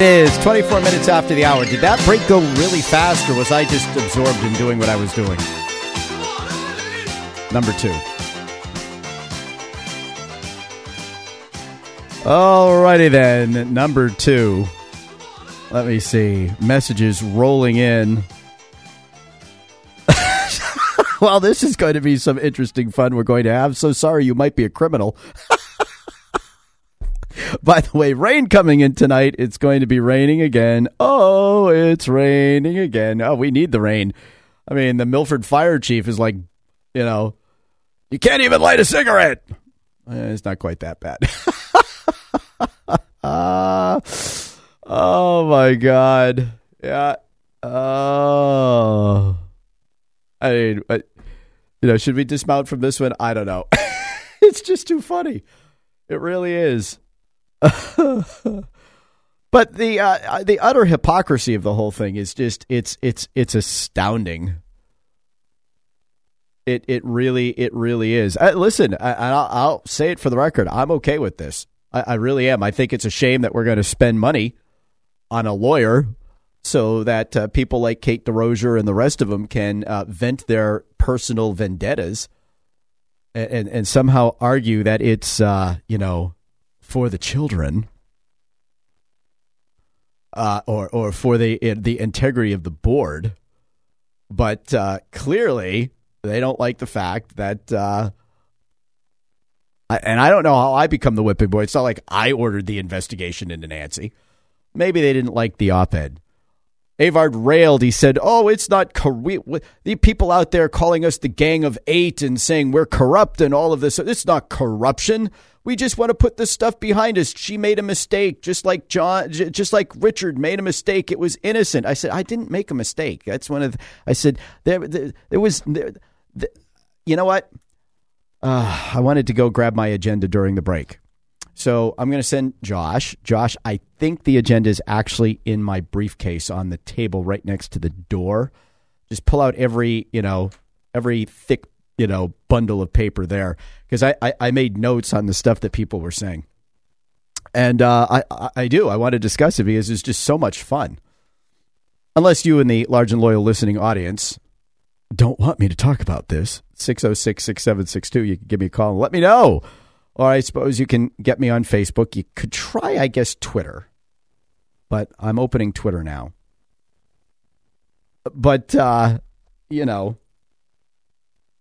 It is 24 minutes after the hour. Did that break go really fast, or was I just absorbed in doing what I was doing? Number two. Alrighty then, number two. Let me see. Messages rolling in. well, this is going to be some interesting fun we're going to have. So sorry, you might be a criminal. By the way, rain coming in tonight. It's going to be raining again. Oh, it's raining again. Oh, we need the rain. I mean, the Milford fire chief is like, you know, you can't even light a cigarette. Eh, it's not quite that bad. uh, oh my god. Yeah. Oh. I mean, I, you know, should we dismount from this one? I don't know. it's just too funny. It really is. but the uh, the utter hypocrisy of the whole thing is just it's it's it's astounding. It it really it really is. Uh, listen, I, will I'll say it for the record. I'm okay with this. I, I really am. I think it's a shame that we're going to spend money on a lawyer so that uh, people like Kate DesRosiers and the rest of them can uh, vent their personal vendettas and, and, and somehow argue that it's uh, you know for the children uh, or or for the the integrity of the board, but uh, clearly they don't like the fact that. Uh, I, and I don't know how I become the whipping boy. It's not like I ordered the investigation into Nancy. Maybe they didn't like the op-ed. Avard railed. He said, "Oh, it's not cor- the people out there calling us the Gang of Eight and saying we're corrupt and all of this. It's not corruption. We just want to put this stuff behind us. She made a mistake, just like John, just like Richard made a mistake. It was innocent. I said, I didn't make a mistake. That's one of. The, I said there, there, there was. There, you know what? Uh, I wanted to go grab my agenda during the break. So I'm going to send Josh. Josh, I think the agenda is actually in my briefcase on the table right next to the door. Just pull out every, you know, every thick you know bundle of paper there because I, I, I made notes on the stuff that people were saying, and uh, I I do I want to discuss it because it's just so much fun. Unless you and the large and loyal listening audience don't want me to talk about this, 606 6762, you can give me a call and let me know. Or I suppose you can get me on Facebook. You could try, I guess, Twitter. But I'm opening Twitter now. But, uh, you know,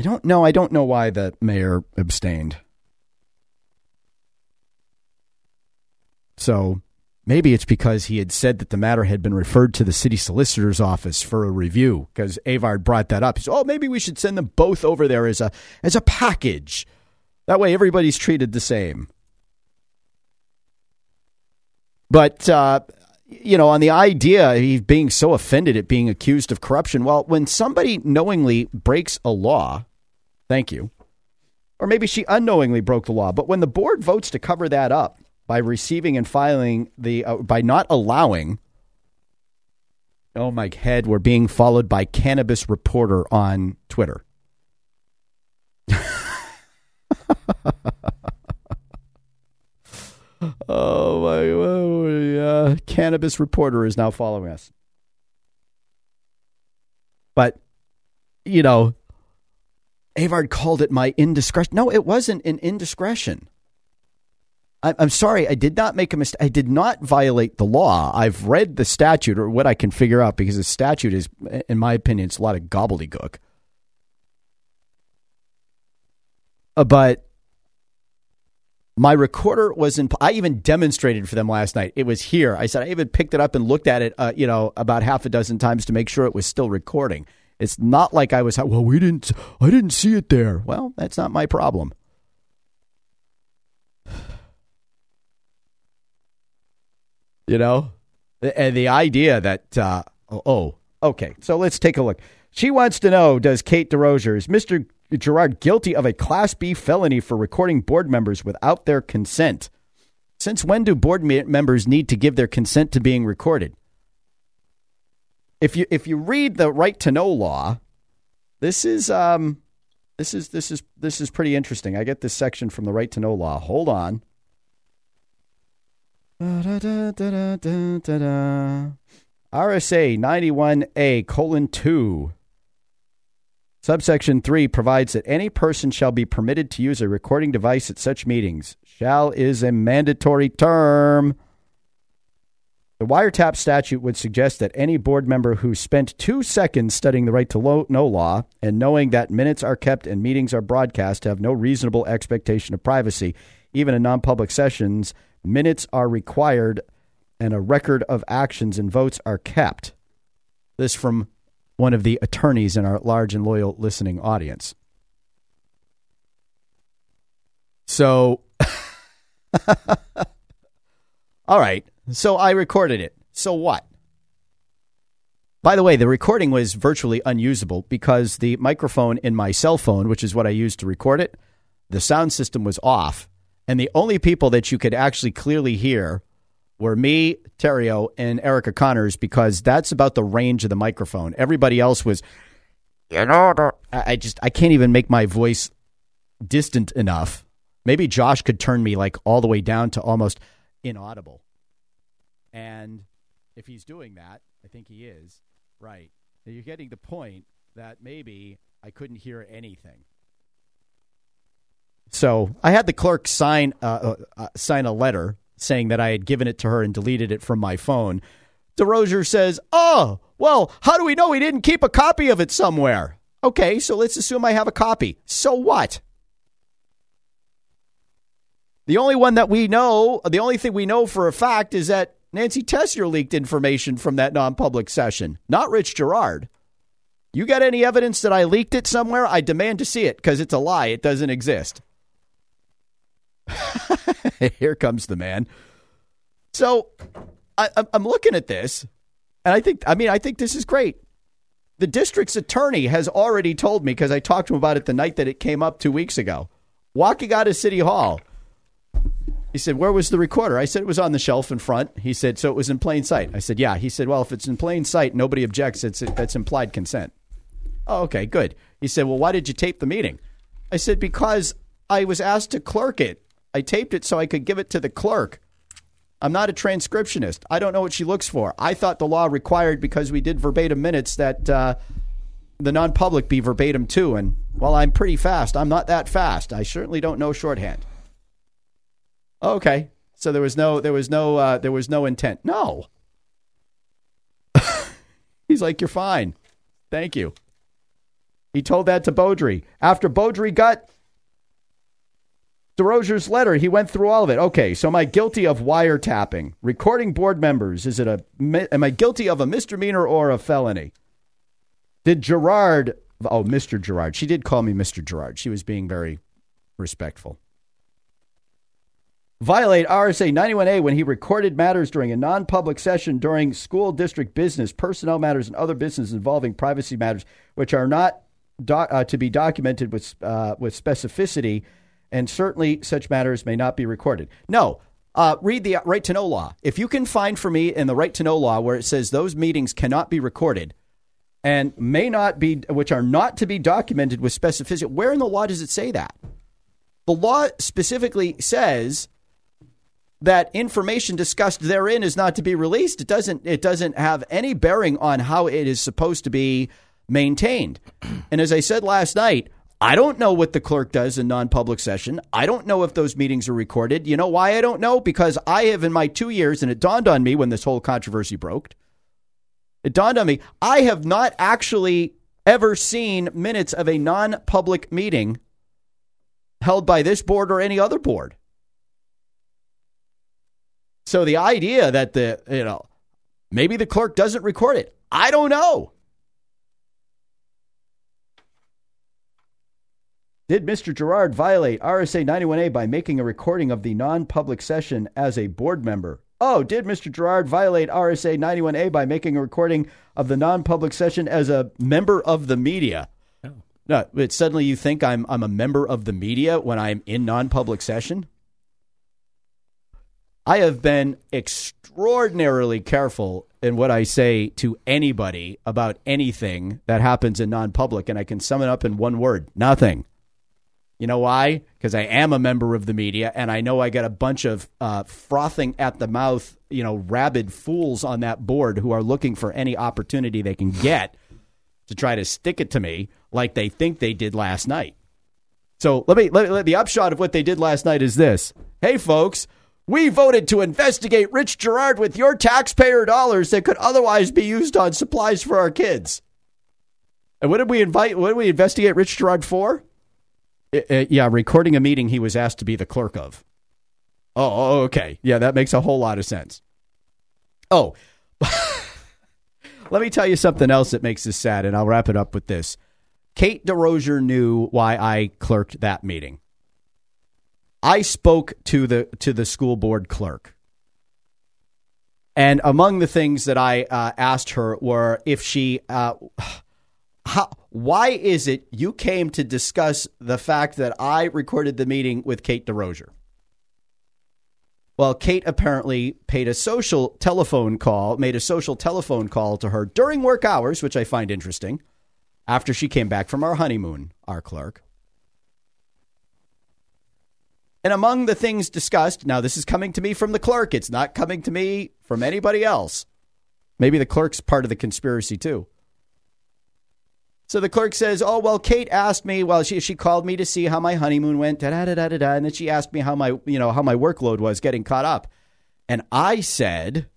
I don't know. I don't know why the mayor abstained. So maybe it's because he had said that the matter had been referred to the city solicitor's office for a review. Because Avard brought that up. He said, "Oh, maybe we should send them both over there as a as a package. That way, everybody's treated the same." But uh, you know, on the idea of being so offended at being accused of corruption. Well, when somebody knowingly breaks a law Thank you. Or maybe she unknowingly broke the law. But when the board votes to cover that up by receiving and filing the, uh, by not allowing, oh my head, we're being followed by Cannabis Reporter on Twitter. oh my, oh, Cannabis Reporter is now following us. But, you know, Avard called it my indiscretion. No, it wasn't an indiscretion. I'm sorry, I did not make a mistake. I did not violate the law. I've read the statute or what I can figure out because the statute is, in my opinion, it's a lot of gobbledygook. Uh, but my recorder was in. I even demonstrated for them last night. It was here. I said I even picked it up and looked at it, uh, you know, about half a dozen times to make sure it was still recording. It's not like I was, well, we didn't, I didn't see it there. Well, that's not my problem. You know, and the idea that, uh, oh, oh, okay, so let's take a look. She wants to know Does Kate DesRosiers, is Mr. Girard guilty of a Class B felony for recording board members without their consent? Since when do board members need to give their consent to being recorded? If you if you read the right to know law, this is um this is this is this is pretty interesting. I get this section from the right to know law. Hold on. RSA 91A colon 2. Subsection 3 provides that any person shall be permitted to use a recording device at such meetings. Shall is a mandatory term. The wiretap statute would suggest that any board member who spent two seconds studying the right to know law and knowing that minutes are kept and meetings are broadcast have no reasonable expectation of privacy. Even in non public sessions, minutes are required and a record of actions and votes are kept. This from one of the attorneys in our large and loyal listening audience. So, all right. So I recorded it. So what? By the way, the recording was virtually unusable because the microphone in my cell phone, which is what I used to record it, the sound system was off. And the only people that you could actually clearly hear were me, Terrio, and Erica Connors because that's about the range of the microphone. Everybody else was, you know, I just, I can't even make my voice distant enough. Maybe Josh could turn me like all the way down to almost inaudible. And if he's doing that, I think he is, right. Now You're getting the point that maybe I couldn't hear anything. So I had the clerk sign uh, uh, uh, sign a letter saying that I had given it to her and deleted it from my phone. DesRosiers says, "Oh, well, how do we know we didn't keep a copy of it somewhere?" Okay, so let's assume I have a copy. So what? The only one that we know, the only thing we know for a fact is that Nancy Tessier leaked information from that non public session, not Rich Girard. You got any evidence that I leaked it somewhere? I demand to see it because it's a lie. It doesn't exist. Here comes the man. So I, I'm looking at this, and I think, I mean, I think this is great. The district's attorney has already told me because I talked to him about it the night that it came up two weeks ago. Walking out of City Hall, he said, Where was the recorder? I said, It was on the shelf in front. He said, So it was in plain sight. I said, Yeah. He said, Well, if it's in plain sight, nobody objects. It's, that's implied consent. Oh, okay, good. He said, Well, why did you tape the meeting? I said, Because I was asked to clerk it. I taped it so I could give it to the clerk. I'm not a transcriptionist. I don't know what she looks for. I thought the law required, because we did verbatim minutes, that uh, the non public be verbatim too. And while I'm pretty fast, I'm not that fast. I certainly don't know shorthand. Okay. So there was no there was no uh, there was no intent. No. He's like, You're fine. Thank you. He told that to Beaudry. After Beaudry got DeRozier's letter, he went through all of it. Okay, so am I guilty of wiretapping? Recording board members, is it a am I guilty of a misdemeanor or a felony? Did Girard oh, Mr. Girard. She did call me Mr. Girard. She was being very respectful violate RSA 91A when he recorded matters during a non public session during school district business, personnel matters, and other business involving privacy matters, which are not uh, to be documented with, uh, with specificity, and certainly such matters may not be recorded. No. Uh, read the right to know law. If you can find for me in the right to know law where it says those meetings cannot be recorded and may not be, which are not to be documented with specificity, where in the law does it say that? The law specifically says that information discussed therein is not to be released. It doesn't it doesn't have any bearing on how it is supposed to be maintained. And as I said last night, I don't know what the clerk does in non-public session. I don't know if those meetings are recorded. You know why I don't know? Because I have in my 2 years and it dawned on me when this whole controversy broke. It dawned on me I have not actually ever seen minutes of a non-public meeting held by this board or any other board. So the idea that the, you know, maybe the clerk doesn't record it, I don't know. Did Mr. Girard violate RSA 91A by making a recording of the non public session as a board member? Oh, did Mr. Girard violate RSA 91A by making a recording of the non public session as a member of the media? Oh. No, but suddenly you think I'm, I'm a member of the media when I'm in non public session? I have been extraordinarily careful in what I say to anybody about anything that happens in non public, and I can sum it up in one word nothing. You know why? Because I am a member of the media, and I know I got a bunch of uh, frothing at the mouth, you know, rabid fools on that board who are looking for any opportunity they can get to try to stick it to me like they think they did last night. So let me, let me let, the upshot of what they did last night is this: Hey, folks, we voted to investigate Rich Girard with your taxpayer dollars that could otherwise be used on supplies for our kids. And what did we invite? What did we investigate Rich Girard for? Uh, yeah, recording a meeting he was asked to be the clerk of. Oh, oh okay. Yeah, that makes a whole lot of sense. Oh, let me tell you something else that makes this sad, and I'll wrap it up with this. Kate DesRosiers knew why I clerked that meeting. I spoke to the to the school board clerk. And among the things that I uh, asked her were if she uh, how, why is it you came to discuss the fact that I recorded the meeting with Kate DesRosiers? Well, Kate apparently paid a social telephone call, made a social telephone call to her during work hours, which I find interesting, after she came back from our honeymoon, our clerk. And among the things discussed, now this is coming to me from the clerk, it's not coming to me from anybody else. Maybe the clerk's part of the conspiracy too. So the clerk says, "Oh well, Kate asked me. Well, she she called me to see how my honeymoon went. Da da da da da. And then she asked me how my you know how my workload was getting caught up. And I said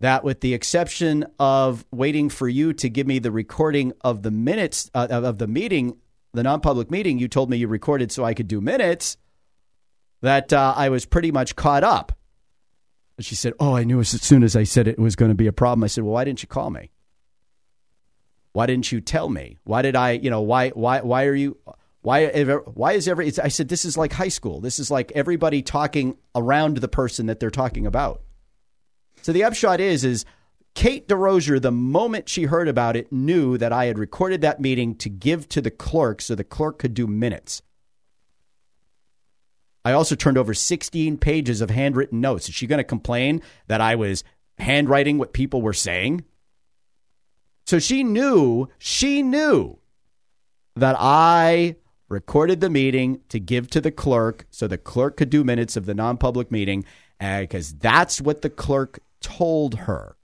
that, with the exception of waiting for you to give me the recording of the minutes uh, of the meeting, the non-public meeting, you told me you recorded so I could do minutes. That uh, I was pretty much caught up." And she said, "Oh, I knew as soon as I said it was going to be a problem." I said, "Well, why didn't you call me?" Why didn't you tell me? Why did I, you know, why, why, why are you, why, why is every, I said, this is like high school. This is like everybody talking around the person that they're talking about. So the upshot is, is Kate DesRosiers, the moment she heard about it, knew that I had recorded that meeting to give to the clerk so the clerk could do minutes. I also turned over 16 pages of handwritten notes. Is she going to complain that I was handwriting what people were saying? So she knew, she knew that I recorded the meeting to give to the clerk so the clerk could do minutes of the non public meeting uh, because that's what the clerk told her.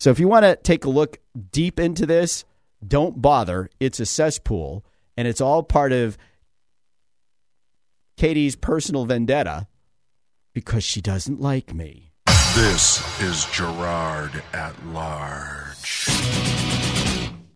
So if you want to take a look deep into this, don't bother. It's a cesspool and it's all part of Katie's personal vendetta because she doesn't like me. This is Girard at Large.